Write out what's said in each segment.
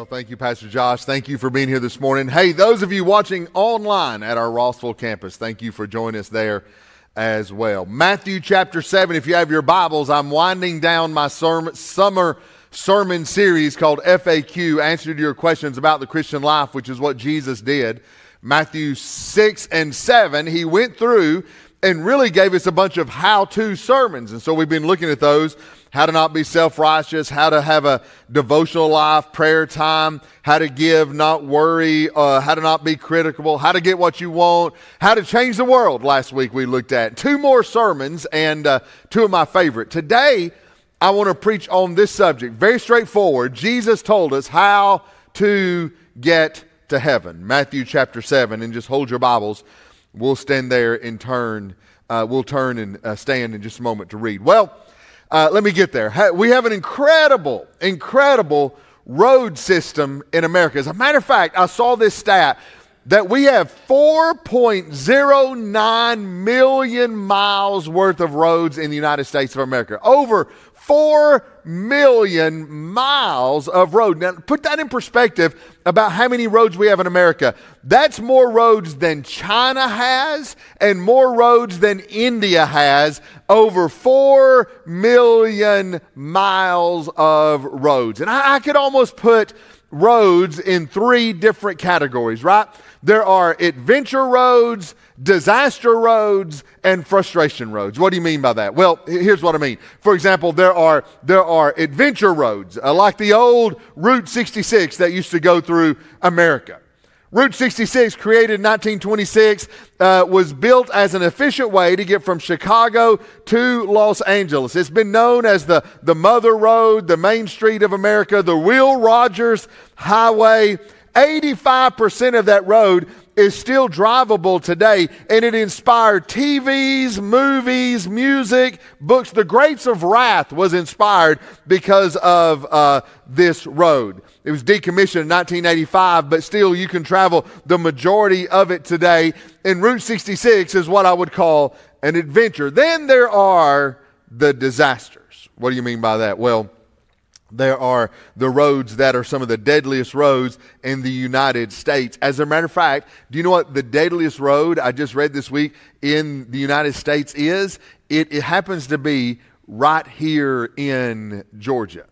Well, thank you, Pastor Josh. Thank you for being here this morning. Hey, those of you watching online at our Rossville campus, thank you for joining us there as well. Matthew chapter 7, if you have your Bibles, I'm winding down my sermon, summer sermon series called FAQ, Answer to Your Questions About the Christian Life, which is what Jesus did. Matthew 6 and 7, he went through and really gave us a bunch of how to sermons. And so we've been looking at those how to not be self righteous, how to have a devotional life, prayer time, how to give, not worry, uh, how to not be critical, how to get what you want, how to change the world. Last week we looked at two more sermons and uh, two of my favorite. Today, I want to preach on this subject. Very straightforward. Jesus told us how to get to heaven. Matthew chapter 7. And just hold your Bibles. We'll stand there and turn. Uh, we'll turn and uh, stand in just a moment to read. Well, uh, let me get there. We have an incredible, incredible road system in America. As a matter of fact, I saw this stat that we have 4.09 million miles worth of roads in the United States of America. Over 4 million miles of road. Now, put that in perspective about how many roads we have in America. That's more roads than China has and more roads than India has. Over 4 million miles of roads. And I, I could almost put roads in three different categories, right? There are adventure roads, disaster roads, and frustration roads. What do you mean by that? Well, here's what I mean. For example, there are, there are adventure roads, uh, like the old Route 66 that used to go through America. Route 66, created in 1926, uh, was built as an efficient way to get from Chicago to Los Angeles. It's been known as the, the Mother Road, the Main Street of America, the Will Rogers Highway. 85% of that road is still drivable today, and it inspired TVs, movies, music, books. The Grapes of Wrath was inspired because of uh, this road. It was decommissioned in 1985, but still you can travel the majority of it today. And Route 66 is what I would call an adventure. Then there are the disasters. What do you mean by that? Well, there are the roads that are some of the deadliest roads in the United States. As a matter of fact, do you know what the deadliest road I just read this week in the United States is? It, it happens to be right here in Georgia.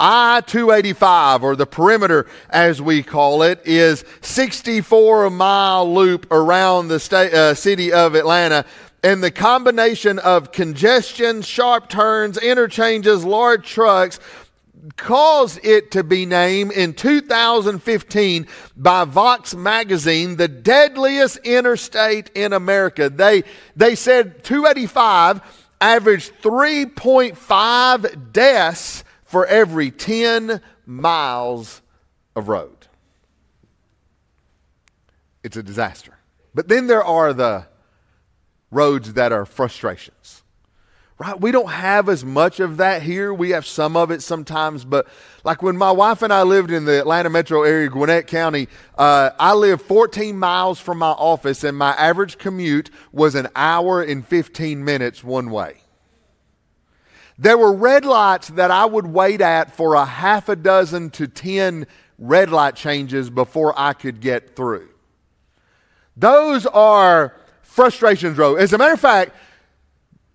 I 285, or the perimeter as we call it, is 64 mile loop around the state, uh, city of Atlanta. And the combination of congestion, sharp turns, interchanges, large trucks, caused it to be named in 2015 by Vox magazine the deadliest interstate in America. They, they said 285 averaged 3.5 deaths for every 10 miles of road. It's a disaster. But then there are the roads that are frustrations right? We don't have as much of that here. We have some of it sometimes, but like when my wife and I lived in the Atlanta metro area, Gwinnett County, uh, I lived 14 miles from my office, and my average commute was an hour and 15 minutes one way. There were red lights that I would wait at for a half a dozen to 10 red light changes before I could get through. Those are frustrations road. As a matter of fact,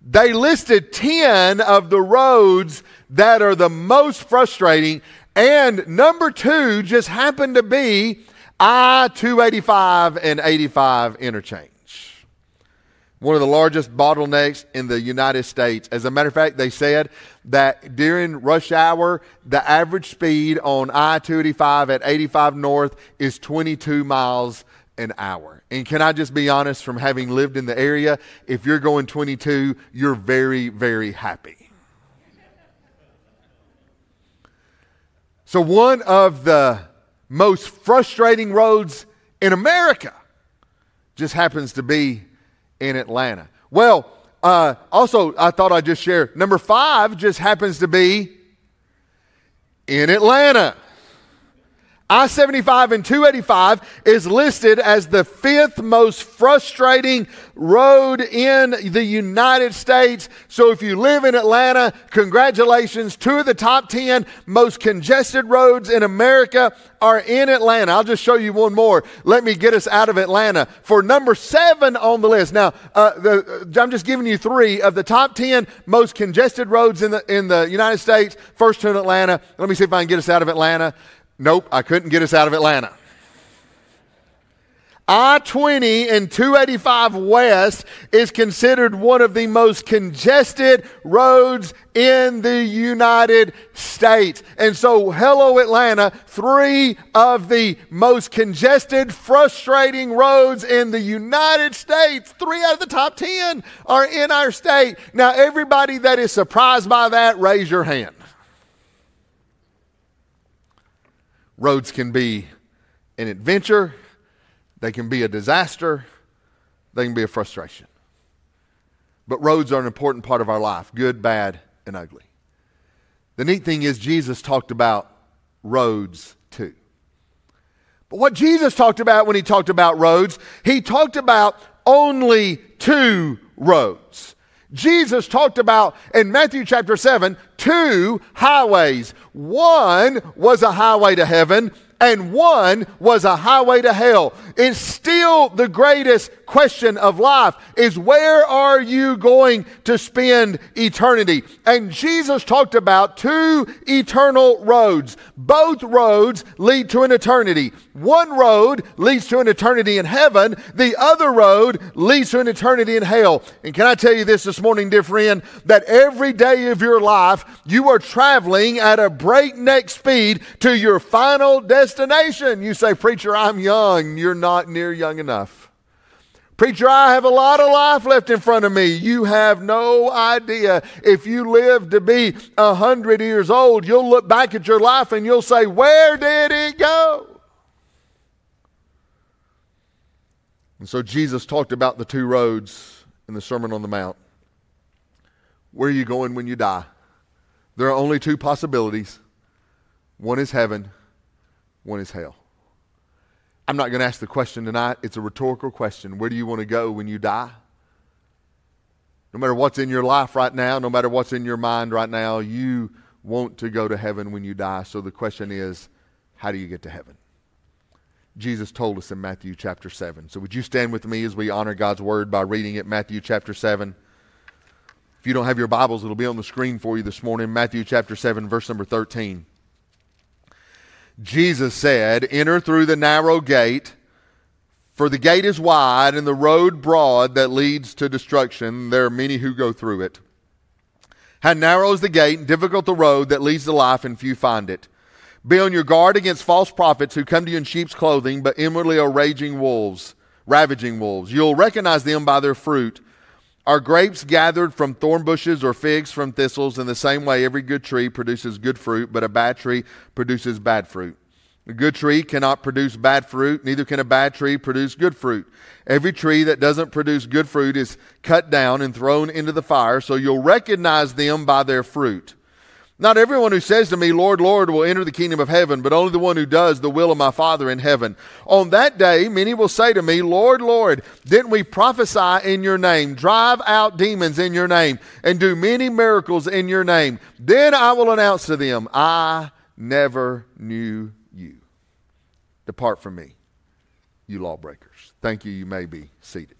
they listed 10 of the roads that are the most frustrating, and number two just happened to be I 285 and 85 interchange. One of the largest bottlenecks in the United States. As a matter of fact, they said that during rush hour, the average speed on I 285 at 85 North is 22 miles an hour. And can I just be honest, from having lived in the area, if you're going 22, you're very, very happy. So, one of the most frustrating roads in America just happens to be in Atlanta. Well, uh, also, I thought I'd just share number five just happens to be in Atlanta. I 75 and 285 is listed as the fifth most frustrating road in the United States. So if you live in Atlanta, congratulations. Two of the top 10 most congested roads in America are in Atlanta. I'll just show you one more. Let me get us out of Atlanta. For number seven on the list. Now, uh, the, I'm just giving you three of the top 10 most congested roads in the, in the United States. First to Atlanta. Let me see if I can get us out of Atlanta. Nope, I couldn't get us out of Atlanta. I 20 and 285 West is considered one of the most congested roads in the United States. And so, hello, Atlanta, three of the most congested, frustrating roads in the United States, three out of the top 10 are in our state. Now, everybody that is surprised by that, raise your hand. Roads can be an adventure, they can be a disaster, they can be a frustration. But roads are an important part of our life good, bad, and ugly. The neat thing is, Jesus talked about roads too. But what Jesus talked about when he talked about roads, he talked about only two roads. Jesus talked about in Matthew chapter 7 two highways. One was a highway to heaven, and one was a highway to hell. It's still the greatest question of life is where are you going to spend eternity? And Jesus talked about two eternal roads. Both roads lead to an eternity. One road leads to an eternity in heaven. The other road leads to an eternity in hell. And can I tell you this this morning, dear friend, that every day of your life, you are traveling at a breakneck speed to your final destination. You say, Preacher, I'm young. You're not near young enough. Preacher, I have a lot of life left in front of me. You have no idea. If you live to be a hundred years old, you'll look back at your life and you'll say, Where did it go? And so Jesus talked about the two roads in the Sermon on the Mount. Where are you going when you die? There are only two possibilities one is heaven, one is hell. I'm not going to ask the question tonight. It's a rhetorical question. Where do you want to go when you die? No matter what's in your life right now, no matter what's in your mind right now, you want to go to heaven when you die. So the question is, how do you get to heaven? Jesus told us in Matthew chapter 7. So would you stand with me as we honor God's word by reading it, Matthew chapter 7? If you don't have your Bibles, it'll be on the screen for you this morning. Matthew chapter 7, verse number 13. Jesus said, Enter through the narrow gate, for the gate is wide and the road broad that leads to destruction. There are many who go through it. How narrow is the gate and difficult the road that leads to life, and few find it. Be on your guard against false prophets who come to you in sheep's clothing, but inwardly are raging wolves, ravaging wolves. You'll recognize them by their fruit. Are grapes gathered from thorn bushes or figs from thistles? In the same way, every good tree produces good fruit, but a bad tree produces bad fruit. A good tree cannot produce bad fruit, neither can a bad tree produce good fruit. Every tree that doesn't produce good fruit is cut down and thrown into the fire, so you'll recognize them by their fruit. Not everyone who says to me, Lord, Lord, will enter the kingdom of heaven, but only the one who does the will of my Father in heaven. On that day, many will say to me, Lord, Lord, didn't we prophesy in your name, drive out demons in your name, and do many miracles in your name? Then I will announce to them, I never knew you. Depart from me, you lawbreakers. Thank you. You may be seated.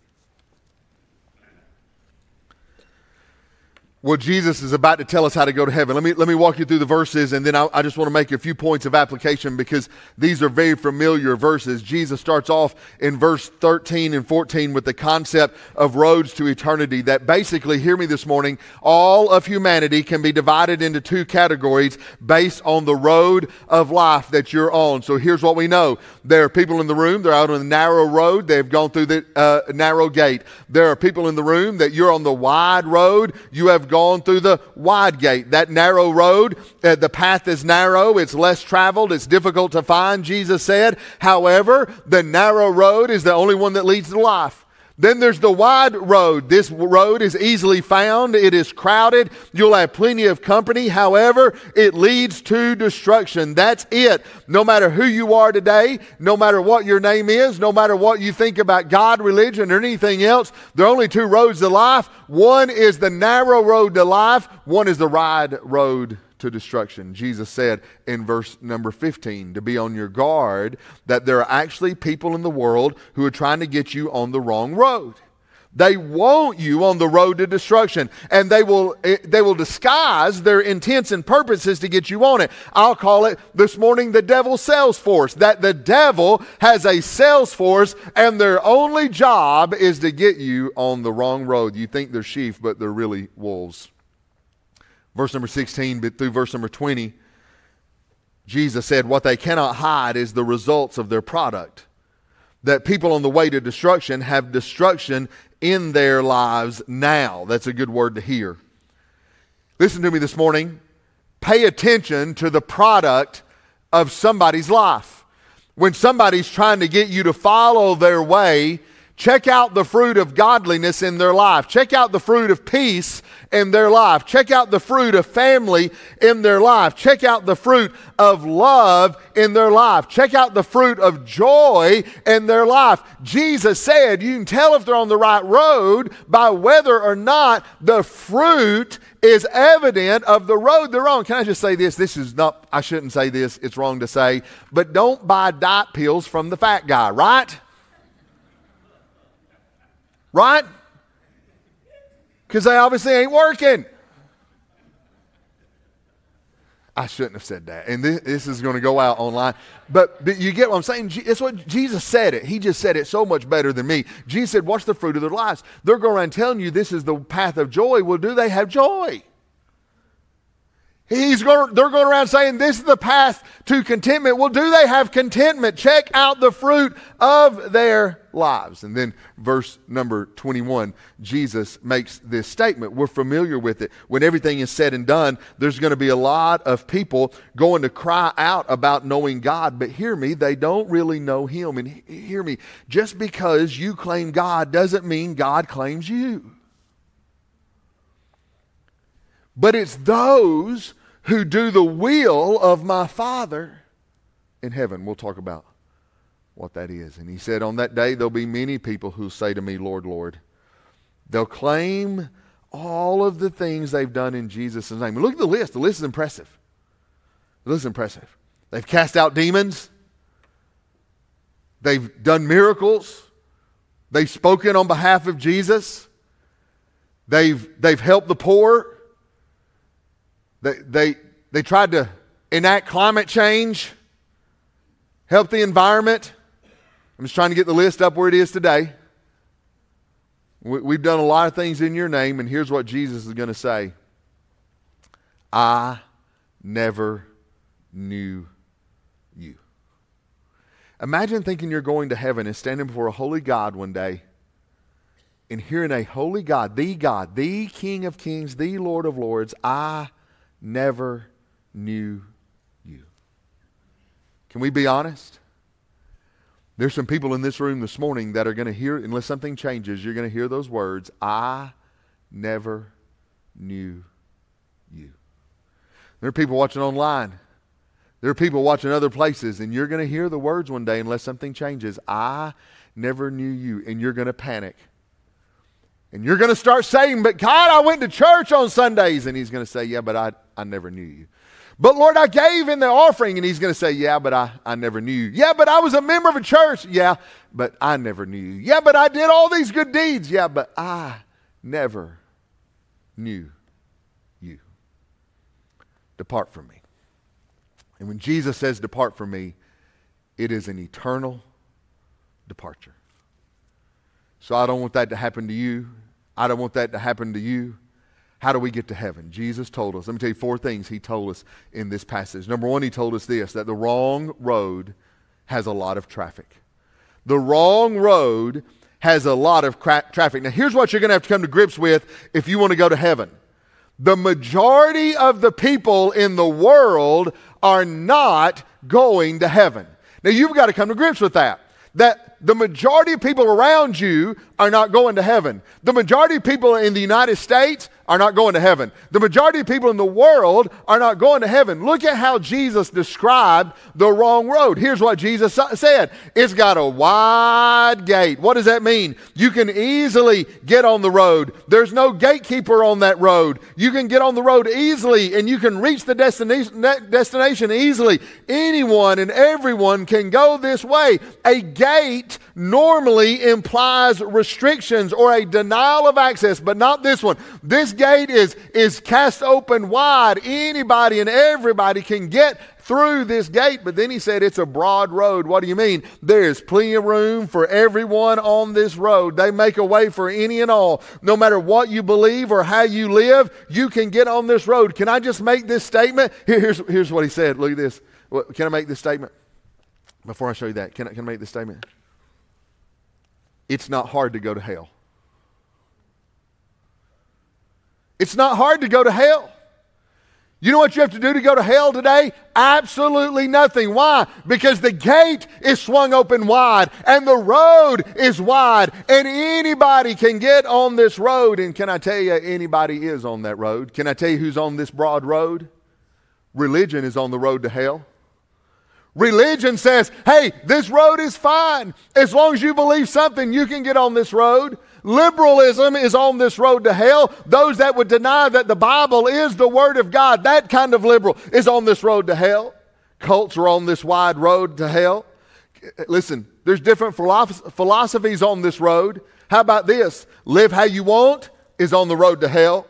Well, Jesus is about to tell us how to go to heaven. Let me, let me walk you through the verses, and then I, I, just want to make a few points of application because these are very familiar verses. Jesus starts off in verse 13 and 14 with the concept of roads to eternity. That basically, hear me this morning, all of humanity can be divided into two categories based on the road of life that you're on. So here's what we know there are people in the room, they're out on the narrow road, they've gone through the uh, narrow gate. There are people in the room that you're on the wide road, you have gone through the wide gate. That narrow road, uh, the path is narrow, it's less traveled, it's difficult to find, Jesus said. However, the narrow road is the only one that leads to life. Then there's the wide road. This road is easily found. It is crowded. You'll have plenty of company. However, it leads to destruction. That's it. No matter who you are today, no matter what your name is, no matter what you think about God, religion, or anything else, there are only two roads to life. One is the narrow road to life. One is the wide road to destruction. Jesus said in verse number 15 to be on your guard that there are actually people in the world who are trying to get you on the wrong road. They want you on the road to destruction, and they will, eh, they will disguise their intents and purposes to get you on it. I'll call it this morning the devil's sales force. That the devil has a sales force, and their only job is to get you on the wrong road. You think they're sheep, but they're really wolves verse number 16 but through verse number 20, Jesus said, What they cannot hide is the results of their product. That people on the way to destruction have destruction in their lives now. That's a good word to hear. Listen to me this morning. Pay attention to the product of somebody's life. When somebody's trying to get you to follow their way, Check out the fruit of godliness in their life. Check out the fruit of peace in their life. Check out the fruit of family in their life. Check out the fruit of love in their life. Check out the fruit of joy in their life. Jesus said you can tell if they're on the right road by whether or not the fruit is evident of the road they're on. Can I just say this? This is not, I shouldn't say this, it's wrong to say, but don't buy diet pills from the fat guy, right? Right? Because they obviously ain't working. I shouldn't have said that. And this, this is going to go out online. But, but you get what I'm saying? It's what Jesus said it. He just said it so much better than me. Jesus said, What's the fruit of their lives? They're going around telling you this is the path of joy. Well, do they have joy? He's going, they're going around saying this is the path to contentment. Well, do they have contentment? Check out the fruit of their lives. And then verse number 21, Jesus makes this statement. We're familiar with it. When everything is said and done, there's going to be a lot of people going to cry out about knowing God. But hear me, they don't really know Him. And hear me, just because you claim God doesn't mean God claims you. But it's those who do the will of my Father in heaven. We'll talk about what that is. And he said, On that day, there'll be many people who say to me, Lord, Lord. They'll claim all of the things they've done in Jesus' name. Look at the list. The list is impressive. The list is impressive. They've cast out demons, they've done miracles, they've spoken on behalf of Jesus, they've, they've helped the poor. They, they, they tried to enact climate change, help the environment. I'm just trying to get the list up where it is today. We, have done a lot of things in your name, and here's what Jesus is going to say I never knew you. Imagine thinking you're going to heaven and standing before a holy God one day and hearing a holy God, the God, the King of kings, the Lord of lords, I never knew you. Can we be honest? There's some people in this room this morning that are going to hear, unless something changes, you're going to hear those words I never knew you. There are people watching online. There are people watching other places, and you're going to hear the words one day unless something changes. I never knew you, and you're going to panic. And you're going to start saying, But God, I went to church on Sundays. And He's going to say, Yeah, but I, I never knew you. But Lord, I gave in the offering. And he's going to say, Yeah, but I, I never knew you. Yeah, but I was a member of a church. Yeah, but I never knew you. Yeah, but I did all these good deeds. Yeah, but I never knew you. Depart from me. And when Jesus says, Depart from me, it is an eternal departure. So I don't want that to happen to you. I don't want that to happen to you. How do we get to heaven? Jesus told us. Let me tell you four things he told us in this passage. Number one, he told us this that the wrong road has a lot of traffic. The wrong road has a lot of cra- traffic. Now, here's what you're going to have to come to grips with if you want to go to heaven The majority of the people in the world are not going to heaven. Now, you've got to come to grips with that. That the majority of people around you are not going to heaven. The majority of people in the United States are not going to heaven. The majority of people in the world are not going to heaven. Look at how Jesus described the wrong road. Here's what Jesus said It's got a wide gate. What does that mean? You can easily get on the road. There's no gatekeeper on that road. You can get on the road easily and you can reach the destination, destination easily. Anyone and everyone can go this way. A gate normally implies restrictions or a denial of access, but not this one. This gate is, is cast open wide. Anybody and everybody can get through this gate. But then he said it's a broad road. What do you mean? There's plenty of room for everyone on this road. They make a way for any and all. No matter what you believe or how you live, you can get on this road. Can I just make this statement? here's, here's what he said. Look at this. Can I make this statement? Before I show you that, can I, can I make this statement? It's not hard to go to hell. It's not hard to go to hell. You know what you have to do to go to hell today? Absolutely nothing. Why? Because the gate is swung open wide and the road is wide and anybody can get on this road. And can I tell you, anybody is on that road? Can I tell you who's on this broad road? Religion is on the road to hell. Religion says, hey, this road is fine. As long as you believe something, you can get on this road. Liberalism is on this road to hell. Those that would deny that the Bible is the Word of God, that kind of liberal is on this road to hell. Cults are on this wide road to hell. Listen, there's different philosophies on this road. How about this? Live how you want is on the road to hell.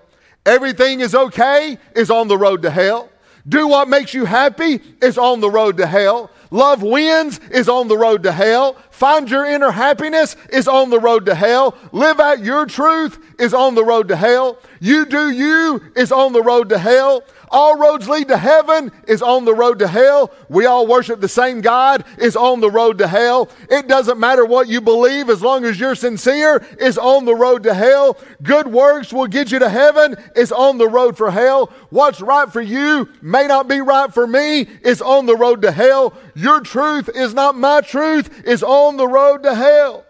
Everything is okay is on the road to hell. Do what makes you happy is on the road to hell. Love wins is on the road to hell. Find your inner happiness is on the road to hell. Live out your truth is on the road to hell. You do you is on the road to hell. All roads lead to heaven is on the road to hell. We all worship the same God is on the road to hell. It doesn't matter what you believe as long as you're sincere is on the road to hell. Good works will get you to heaven is on the road for hell. What's right for you may not be right for me is on the road to hell. Your truth is not my truth is on the road to hell.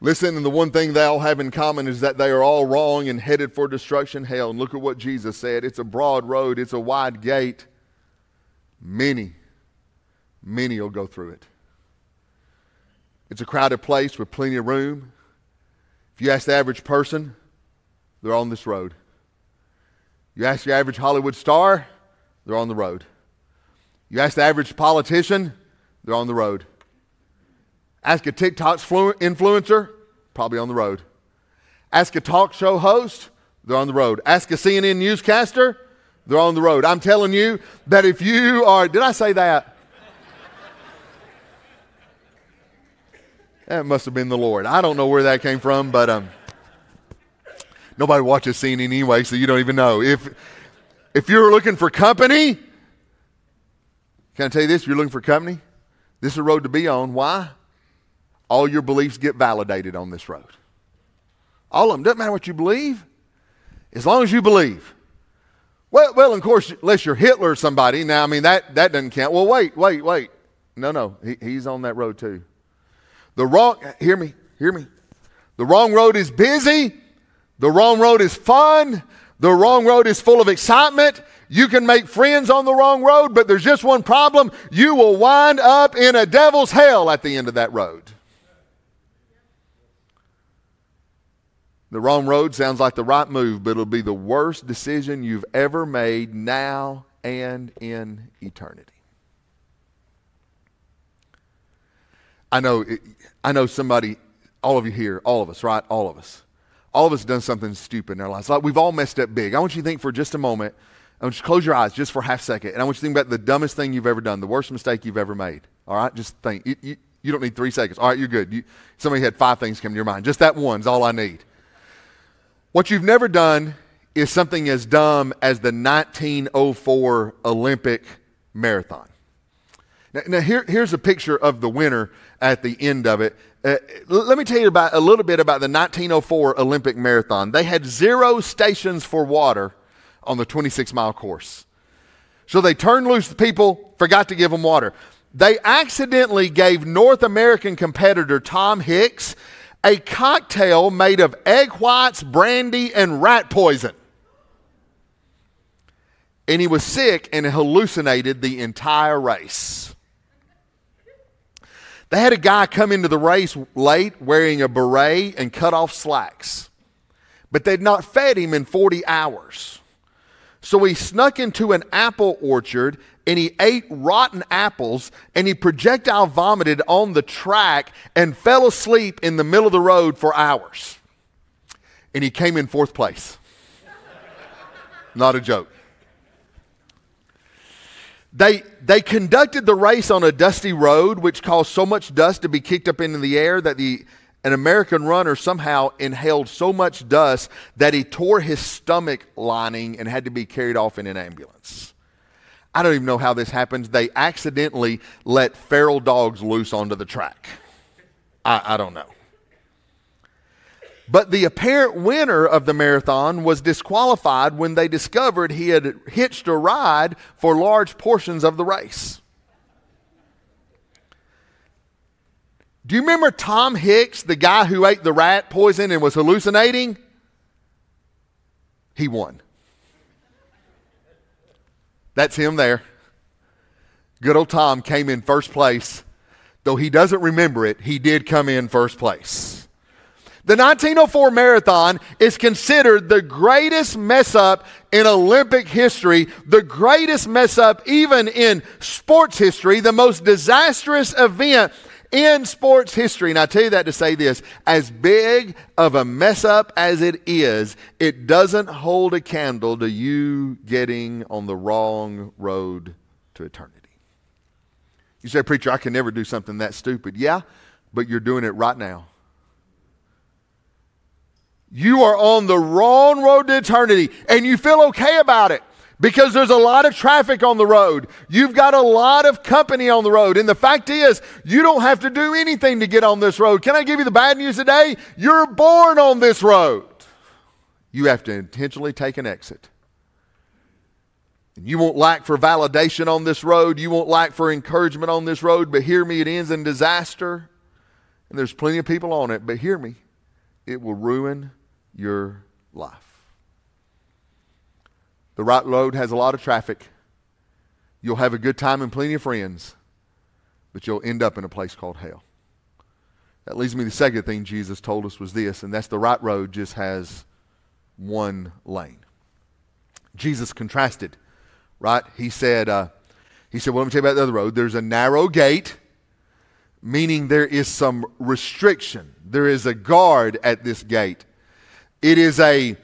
Listen, and the one thing they all have in common is that they are all wrong and headed for destruction, hell. And look at what Jesus said it's a broad road, it's a wide gate. Many, many will go through it. It's a crowded place with plenty of room. If you ask the average person, they're on this road. You ask the average Hollywood star, they're on the road. You ask the average politician, they're on the road. Ask a TikTok influencer, probably on the road. Ask a talk show host, they're on the road. Ask a CNN newscaster, they're on the road. I'm telling you that if you are, did I say that? that must have been the Lord. I don't know where that came from, but um, nobody watches CNN anyway, so you don't even know. If if you're looking for company, can I tell you this? If you're looking for company, this is a road to be on. Why? all your beliefs get validated on this road. All of them. Doesn't matter what you believe, as long as you believe. Well, well, of course, unless you're Hitler or somebody. Now, I mean, that, that doesn't count. Well, wait, wait, wait. No, no, he, he's on that road too. The wrong, hear me, hear me. The wrong road is busy. The wrong road is fun. The wrong road is full of excitement. You can make friends on the wrong road, but there's just one problem. You will wind up in a devil's hell at the end of that road. The wrong road sounds like the right move, but it'll be the worst decision you've ever made now and in eternity. I know, I know somebody, all of you here, all of us, right? All of us. All of us done something stupid in our lives. Like we've all messed up big. I want you to think for just a moment. I want you to close your eyes just for half a second. And I want you to think about the dumbest thing you've ever done, the worst mistake you've ever made. All right? Just think. You, you, you don't need three seconds. All right, you're good. You, somebody had five things come to your mind. Just that one's all I need. What you've never done is something as dumb as the 1904 Olympic marathon. Now, now here, here's a picture of the winner at the end of it. Uh, let me tell you about a little bit about the 1904 Olympic Marathon. They had zero stations for water on the 26 mile course. So they turned loose the people, forgot to give them water. They accidentally gave North American competitor Tom Hicks a cocktail made of egg whites, brandy, and rat poison. And he was sick and hallucinated the entire race. They had a guy come into the race late wearing a beret and cut off slacks, but they'd not fed him in 40 hours. So he snuck into an apple orchard and he ate rotten apples and he projectile vomited on the track and fell asleep in the middle of the road for hours. And he came in fourth place. Not a joke. They, they conducted the race on a dusty road, which caused so much dust to be kicked up into the air that the, an American runner somehow inhaled so much dust that he tore his stomach lining and had to be carried off in an ambulance. I don't even know how this happens. They accidentally let feral dogs loose onto the track. I, I don't know. But the apparent winner of the marathon was disqualified when they discovered he had hitched a ride for large portions of the race. Do you remember Tom Hicks, the guy who ate the rat poison and was hallucinating? He won. That's him there. Good old Tom came in first place. Though he doesn't remember it, he did come in first place. The 1904 marathon is considered the greatest mess up in Olympic history, the greatest mess up even in sports history, the most disastrous event in sports history. And I tell you that to say this as big of a mess up as it is, it doesn't hold a candle to you getting on the wrong road to eternity. You say, Preacher, I can never do something that stupid. Yeah, but you're doing it right now. You are on the wrong road to eternity and you feel okay about it because there's a lot of traffic on the road. You've got a lot of company on the road. And the fact is, you don't have to do anything to get on this road. Can I give you the bad news today? You're born on this road. You have to intentionally take an exit. You won't lack for validation on this road. You won't lack for encouragement on this road. But hear me, it ends in disaster. And there's plenty of people on it. But hear me, it will ruin your life. The right road has a lot of traffic. You'll have a good time and plenty of friends, but you'll end up in a place called hell. That leads me to the second thing Jesus told us was this, and that's the right road just has one lane. Jesus contrasted, right? He said, uh, he said, well, let me tell you about the other road. There's a narrow gate, meaning there is some restriction. There is a guard at this gate. It is a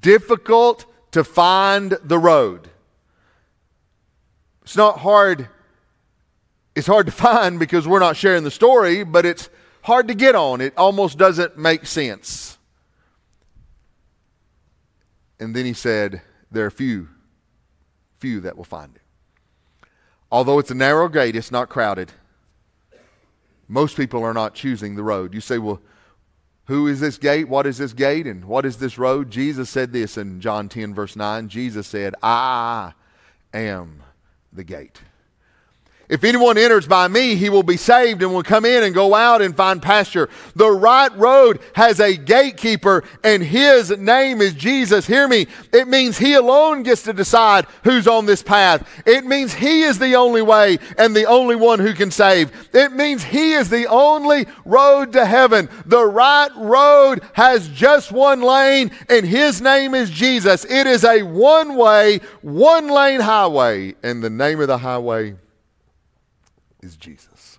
difficult to find the road. It's not hard. It's hard to find because we're not sharing the story, but it's hard to get on. It almost doesn't make sense. And then he said, There are few, few that will find it. Although it's a narrow gate, it's not crowded. Most people are not choosing the road. You say, Well, who is this gate? What is this gate? And what is this road? Jesus said this in John 10, verse 9. Jesus said, I am the gate. If anyone enters by me, he will be saved and will come in and go out and find pasture. The right road has a gatekeeper, and his name is Jesus. Hear me. It means he alone gets to decide who's on this path. It means he is the only way and the only one who can save. It means he is the only road to heaven. The right road has just one lane, and his name is Jesus. It is a one way, one lane highway, and the name of the highway is Jesus.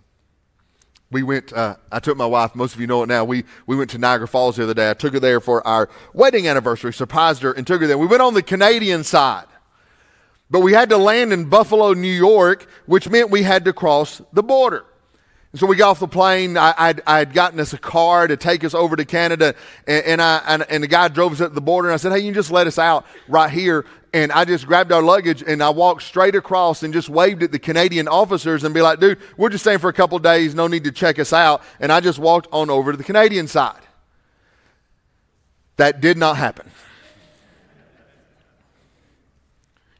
We went, uh, I took my wife, most of you know it now. We, we went to Niagara Falls the other day. I took her there for our wedding anniversary, surprised her, and took her there. We went on the Canadian side, but we had to land in Buffalo, New York, which meant we had to cross the border. So we got off the plane. I, I'd gotten us a car to take us over to Canada, and, and I and, and, the guy drove us at the border. And I said, "Hey, you can just let us out right here." And I just grabbed our luggage and I walked straight across and just waved at the Canadian officers and be like, "Dude, we're just staying for a couple days. No need to check us out." And I just walked on over to the Canadian side. That did not happen.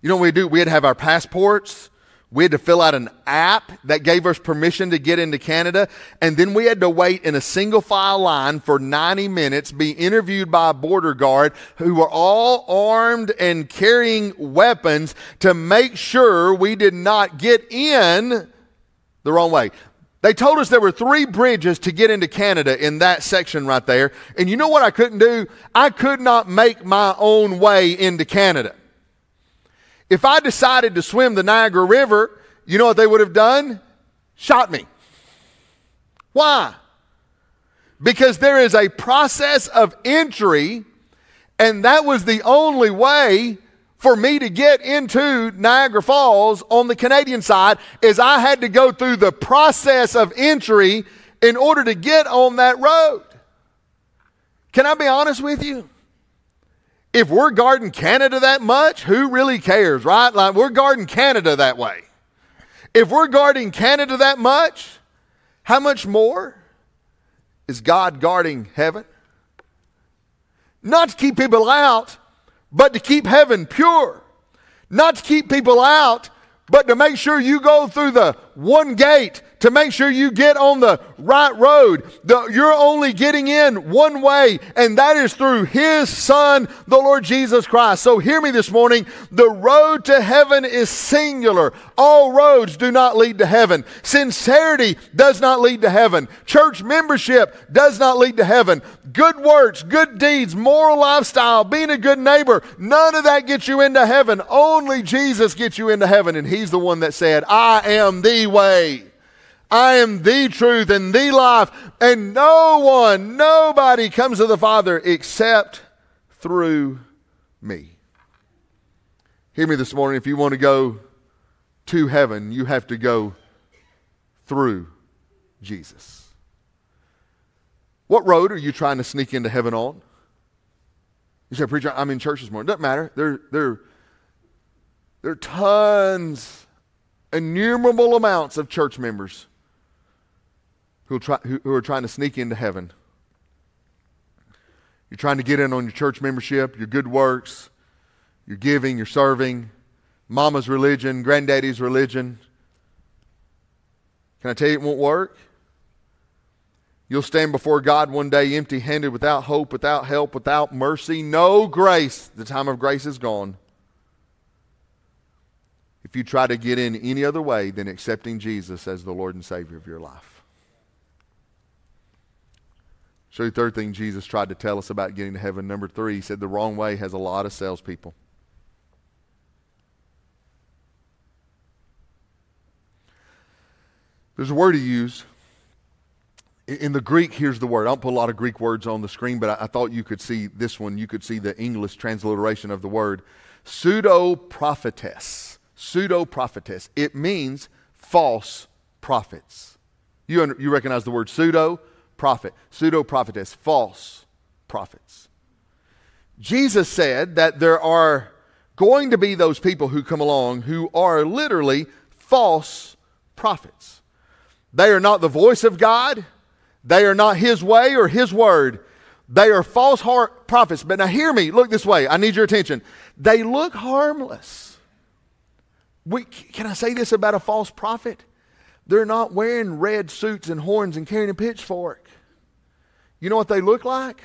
You know what we do? We had to have our passports we had to fill out an app that gave us permission to get into Canada. And then we had to wait in a single file line for 90 minutes, be interviewed by a border guard who were all armed and carrying weapons to make sure we did not get in the wrong way. They told us there were three bridges to get into Canada in that section right there. And you know what I couldn't do? I could not make my own way into Canada. If I decided to swim the Niagara River, you know what they would have done? Shot me. Why? Because there is a process of entry, and that was the only way for me to get into Niagara Falls on the Canadian side is I had to go through the process of entry in order to get on that road. Can I be honest with you? If we're guarding Canada that much, who really cares, right? Like we're guarding Canada that way. If we're guarding Canada that much, how much more is God guarding heaven? Not to keep people out, but to keep heaven pure. Not to keep people out, but to make sure you go through the one gate to make sure you get on the right road. The, you're only getting in one way, and that is through His Son, the Lord Jesus Christ. So hear me this morning. The road to heaven is singular. All roads do not lead to heaven. Sincerity does not lead to heaven. Church membership does not lead to heaven. Good works, good deeds, moral lifestyle, being a good neighbor, none of that gets you into heaven. Only Jesus gets you into heaven, and He's the one that said, I am the way. I am the truth and the life, and no one, nobody comes to the Father except through me. Hear me this morning. If you want to go to heaven, you have to go through Jesus. What road are you trying to sneak into heaven on? You say, Preacher, I'm in church this morning. Doesn't matter. There, there, there are tons, innumerable amounts of church members who, try, who, who are trying to sneak into heaven. You're trying to get in on your church membership, your good works, your giving, your serving, mama's religion, granddaddy's religion. Can I tell you it won't work? You'll stand before God one day empty handed, without hope, without help, without mercy, no grace. The time of grace is gone. If you try to get in any other way than accepting Jesus as the Lord and Savior of your life. You the third thing Jesus tried to tell us about getting to heaven. Number three, he said the wrong way has a lot of salespeople. There's a word he used. In the Greek, here's the word. I don't put a lot of Greek words on the screen, but I, I thought you could see this one. You could see the English transliteration of the word. Pseudo prophetess. Pseudo prophetess. It means false prophets. You, under, you recognize the word pseudo? Prophet, pseudo prophetess, false prophets. Jesus said that there are going to be those people who come along who are literally false prophets. They are not the voice of God, they are not His way or His word. They are false heart prophets. But now, hear me. Look this way. I need your attention. They look harmless. We, can I say this about a false prophet? They're not wearing red suits and horns and carrying a pitchfork. You know what they look like?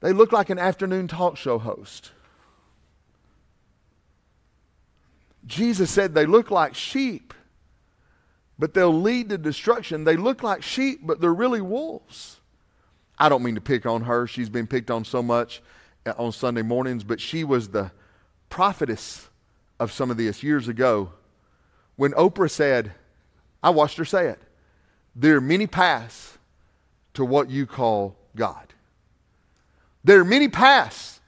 They look like an afternoon talk show host. Jesus said they look like sheep, but they'll lead to destruction. They look like sheep, but they're really wolves. I don't mean to pick on her. She's been picked on so much uh, on Sunday mornings, but she was the prophetess of some of this years ago when Oprah said, I watched her say it, there are many paths to what you call God. There are many paths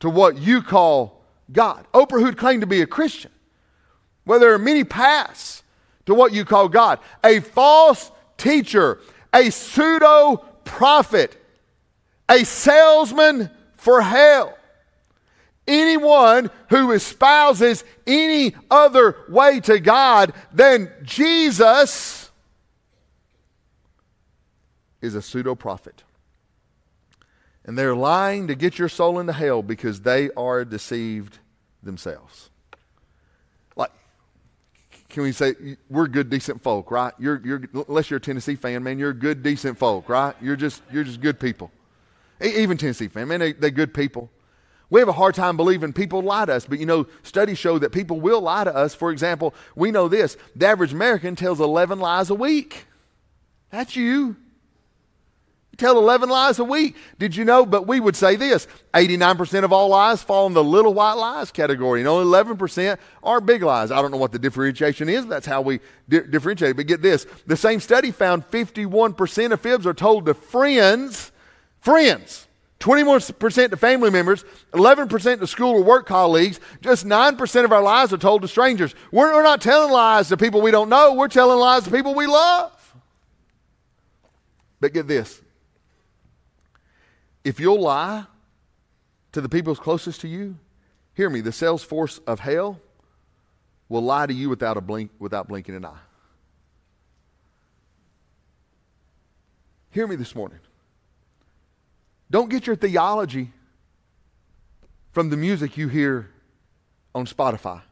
to what you call God. Oprah, who claimed to be a Christian, well, there are many paths to what you call God. A false teacher, a pseudo prophet, a salesman for hell. Anyone who espouses any other way to God than Jesus is a pseudo prophet. And they're lying to get your soul into hell because they are deceived themselves. Like, can we say we're good, decent folk, right? You're, you're, unless you're a Tennessee fan, man, you're good, decent folk, right? You're just, you're just good people. Even Tennessee fan, man, they, they're good people. We have a hard time believing people lie to us, but you know, studies show that people will lie to us. For example, we know this the average American tells 11 lies a week. That's you tell 11 lies a week. Did you know? But we would say this 89% of all lies fall in the little white lies category, and only 11% are big lies. I don't know what the differentiation is. That's how we di- differentiate. But get this the same study found 51% of fibs are told to friends, friends. 21% to family members, 11% to school or work colleagues, just 9% of our lies are told to strangers. We're, we're not telling lies to people we don't know, we're telling lies to people we love. But get this if you'll lie to the people closest to you, hear me, the sales force of hell will lie to you without, a blink, without blinking an eye. Hear me this morning. Don't get your theology from the music you hear on Spotify.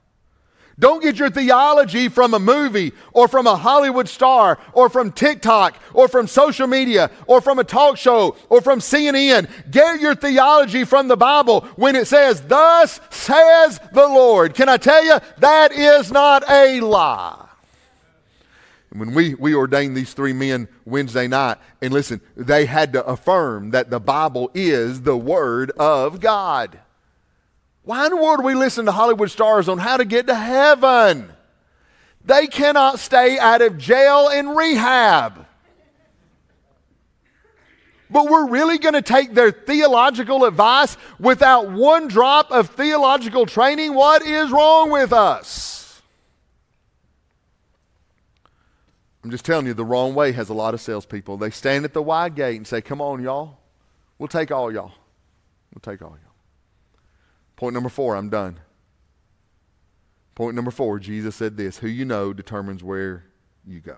Don't get your theology from a movie or from a Hollywood star or from TikTok or from social media or from a talk show or from CNN. Get your theology from the Bible when it says, Thus says the Lord. Can I tell you, that is not a lie. When we, we ordained these three men Wednesday night, and listen, they had to affirm that the Bible is the Word of God. Why in the world do we listen to Hollywood stars on how to get to heaven? They cannot stay out of jail and rehab. But we're really going to take their theological advice without one drop of theological training? What is wrong with us? I'm just telling you, the wrong way has a lot of salespeople. They stand at the wide gate and say, Come on, y'all. We'll take all y'all. We'll take all y'all. Point number four, I'm done. Point number four, Jesus said this Who you know determines where you go.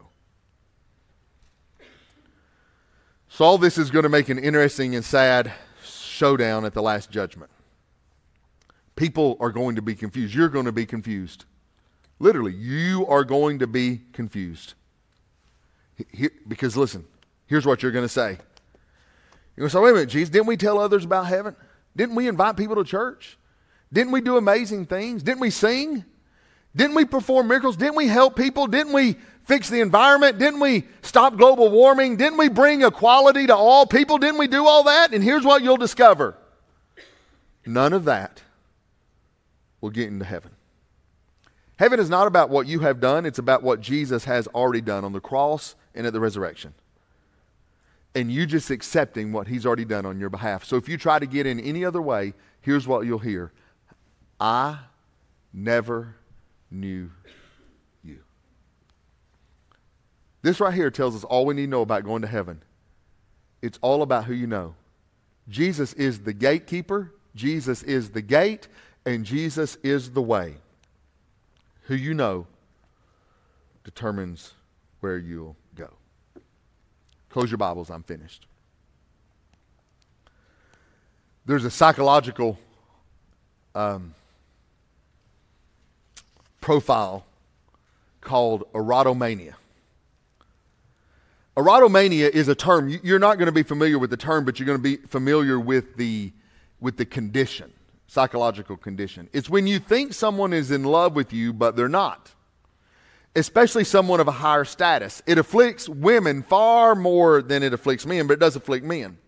So, all this is going to make an interesting and sad showdown at the last judgment. People are going to be confused. You're going to be confused. Literally, you are going to be confused. Because listen, here's what you're going to say. You're going to say, wait a minute, Jesus, didn't we tell others about heaven? Didn't we invite people to church? Didn't we do amazing things? Didn't we sing? Didn't we perform miracles? Didn't we help people? Didn't we fix the environment? Didn't we stop global warming? Didn't we bring equality to all people? Didn't we do all that? And here's what you'll discover none of that will get into heaven. Heaven is not about what you have done, it's about what Jesus has already done on the cross and at the resurrection. And you just accepting what he's already done on your behalf. So if you try to get in any other way, here's what you'll hear I never knew you. This right here tells us all we need to know about going to heaven. It's all about who you know. Jesus is the gatekeeper, Jesus is the gate, and Jesus is the way. Who you know determines where you'll go. Close your Bibles, I'm finished. There's a psychological um, profile called erotomania. Erotomania is a term. You're not going to be familiar with the term, but you're going to be familiar with the, with the condition, psychological condition. It's when you think someone is in love with you, but they're not, especially someone of a higher status. It afflicts women far more than it afflicts men, but it does afflict men.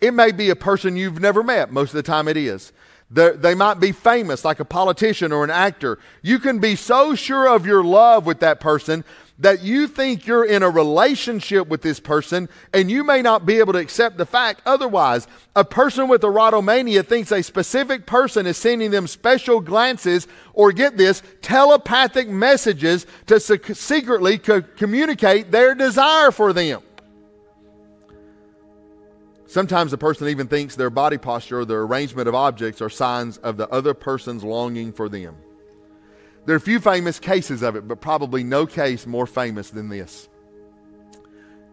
It may be a person you've never met, most of the time it is. They might be famous, like a politician or an actor. You can be so sure of your love with that person that you think you're in a relationship with this person and you may not be able to accept the fact otherwise. A person with erotomania thinks a specific person is sending them special glances or get this, telepathic messages to secretly co- communicate their desire for them. Sometimes a person even thinks their body posture or their arrangement of objects are signs of the other person's longing for them. There are a few famous cases of it, but probably no case more famous than this.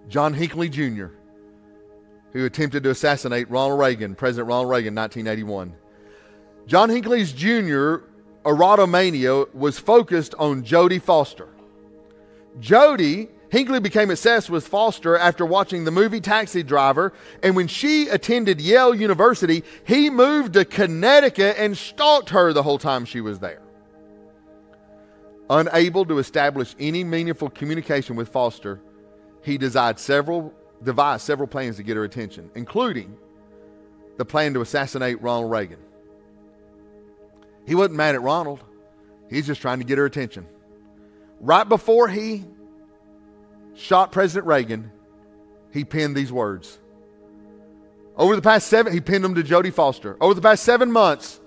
John Hinckley Jr., who attempted to assassinate Ronald Reagan, President Ronald Reagan, 1981. John Hinckley's Jr. erotomania was focused on Jodie Foster. Jodie Hinckley became obsessed with Foster after watching the movie Taxi Driver, and when she attended Yale University, he moved to Connecticut and stalked her the whole time she was there. Unable to establish any meaningful communication with Foster, he several, devised several plans to get her attention, including the plan to assassinate Ronald Reagan. He wasn't mad at Ronald, he's just trying to get her attention. Right before he shot President Reagan, he penned these words. Over the past seven, he penned them to Jodie Foster. Over the past seven months,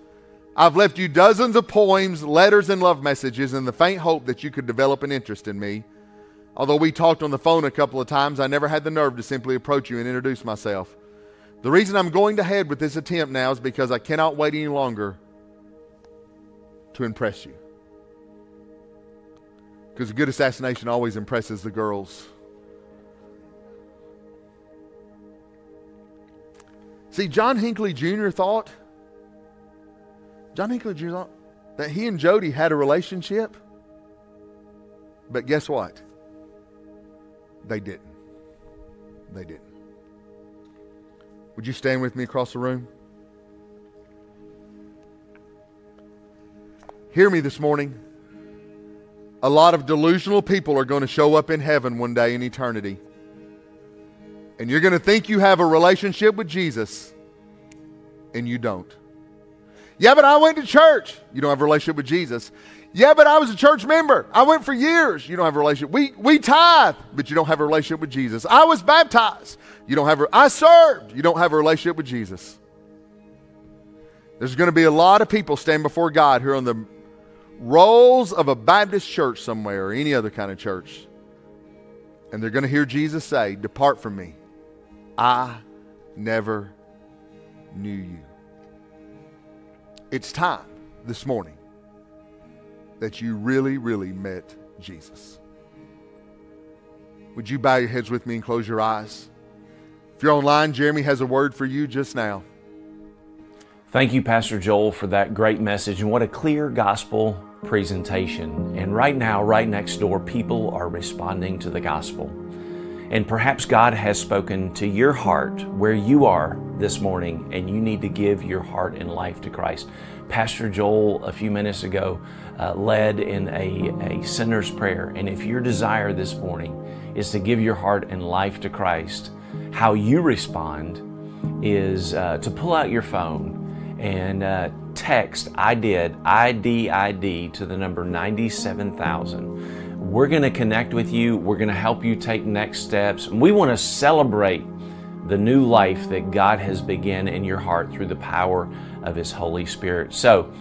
I've left you dozens of poems, letters, and love messages in the faint hope that you could develop an interest in me. Although we talked on the phone a couple of times, I never had the nerve to simply approach you and introduce myself. The reason I'm going to head with this attempt now is because I cannot wait any longer to impress you. Because a good assassination always impresses the girls. See, John Hinckley Jr. thought, John Hinckley Jr. thought that he and Jodie had a relationship. But guess what? They didn't. They didn't. Would you stand with me across the room? Hear me this morning a lot of delusional people are going to show up in heaven one day in eternity. And you're going to think you have a relationship with Jesus, and you don't. Yeah, but I went to church. You don't have a relationship with Jesus. Yeah, but I was a church member. I went for years. You don't have a relationship. We, we tithe, but you don't have a relationship with Jesus. I was baptized. You don't have a, I served. You don't have a relationship with Jesus. There's going to be a lot of people stand before God who are on the rolls of a Baptist church somewhere or any other kind of church. And they're going to hear Jesus say, Depart from me. I never knew you. It's time this morning that you really, really met Jesus. Would you bow your heads with me and close your eyes? If you're online, Jeremy has a word for you just now. Thank you, Pastor Joel, for that great message and what a clear gospel presentation. And right now, right next door, people are responding to the gospel. And perhaps God has spoken to your heart where you are this morning and you need to give your heart and life to Christ. Pastor Joel, a few minutes ago, uh, led in a, a sinner's prayer. And if your desire this morning is to give your heart and life to Christ, how you respond is uh, to pull out your phone and uh, text I did, IDID to the number 97,000. We're going to connect with you. We're going to help you take next steps. We want to celebrate the new life that God has begun in your heart through the power of His Holy Spirit. So,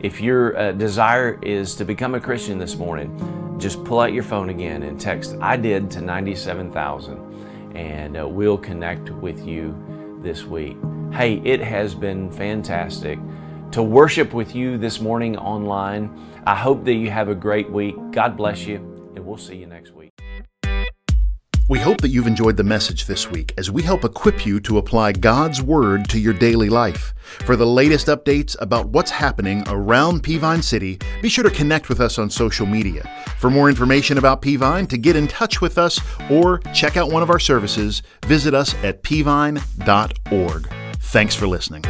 if your uh, desire is to become a Christian this morning, just pull out your phone again and text I did to 97,000 and uh, we'll connect with you this week. Hey, it has been fantastic to worship with you this morning online. I hope that you have a great week. God bless you, and we'll see you next week. We hope that you've enjoyed the message this week as we help equip you to apply God's Word to your daily life. For the latest updates about what's happening around Peavine City, be sure to connect with us on social media. For more information about Peavine, to get in touch with us, or check out one of our services, visit us at peavine.org. Thanks for listening.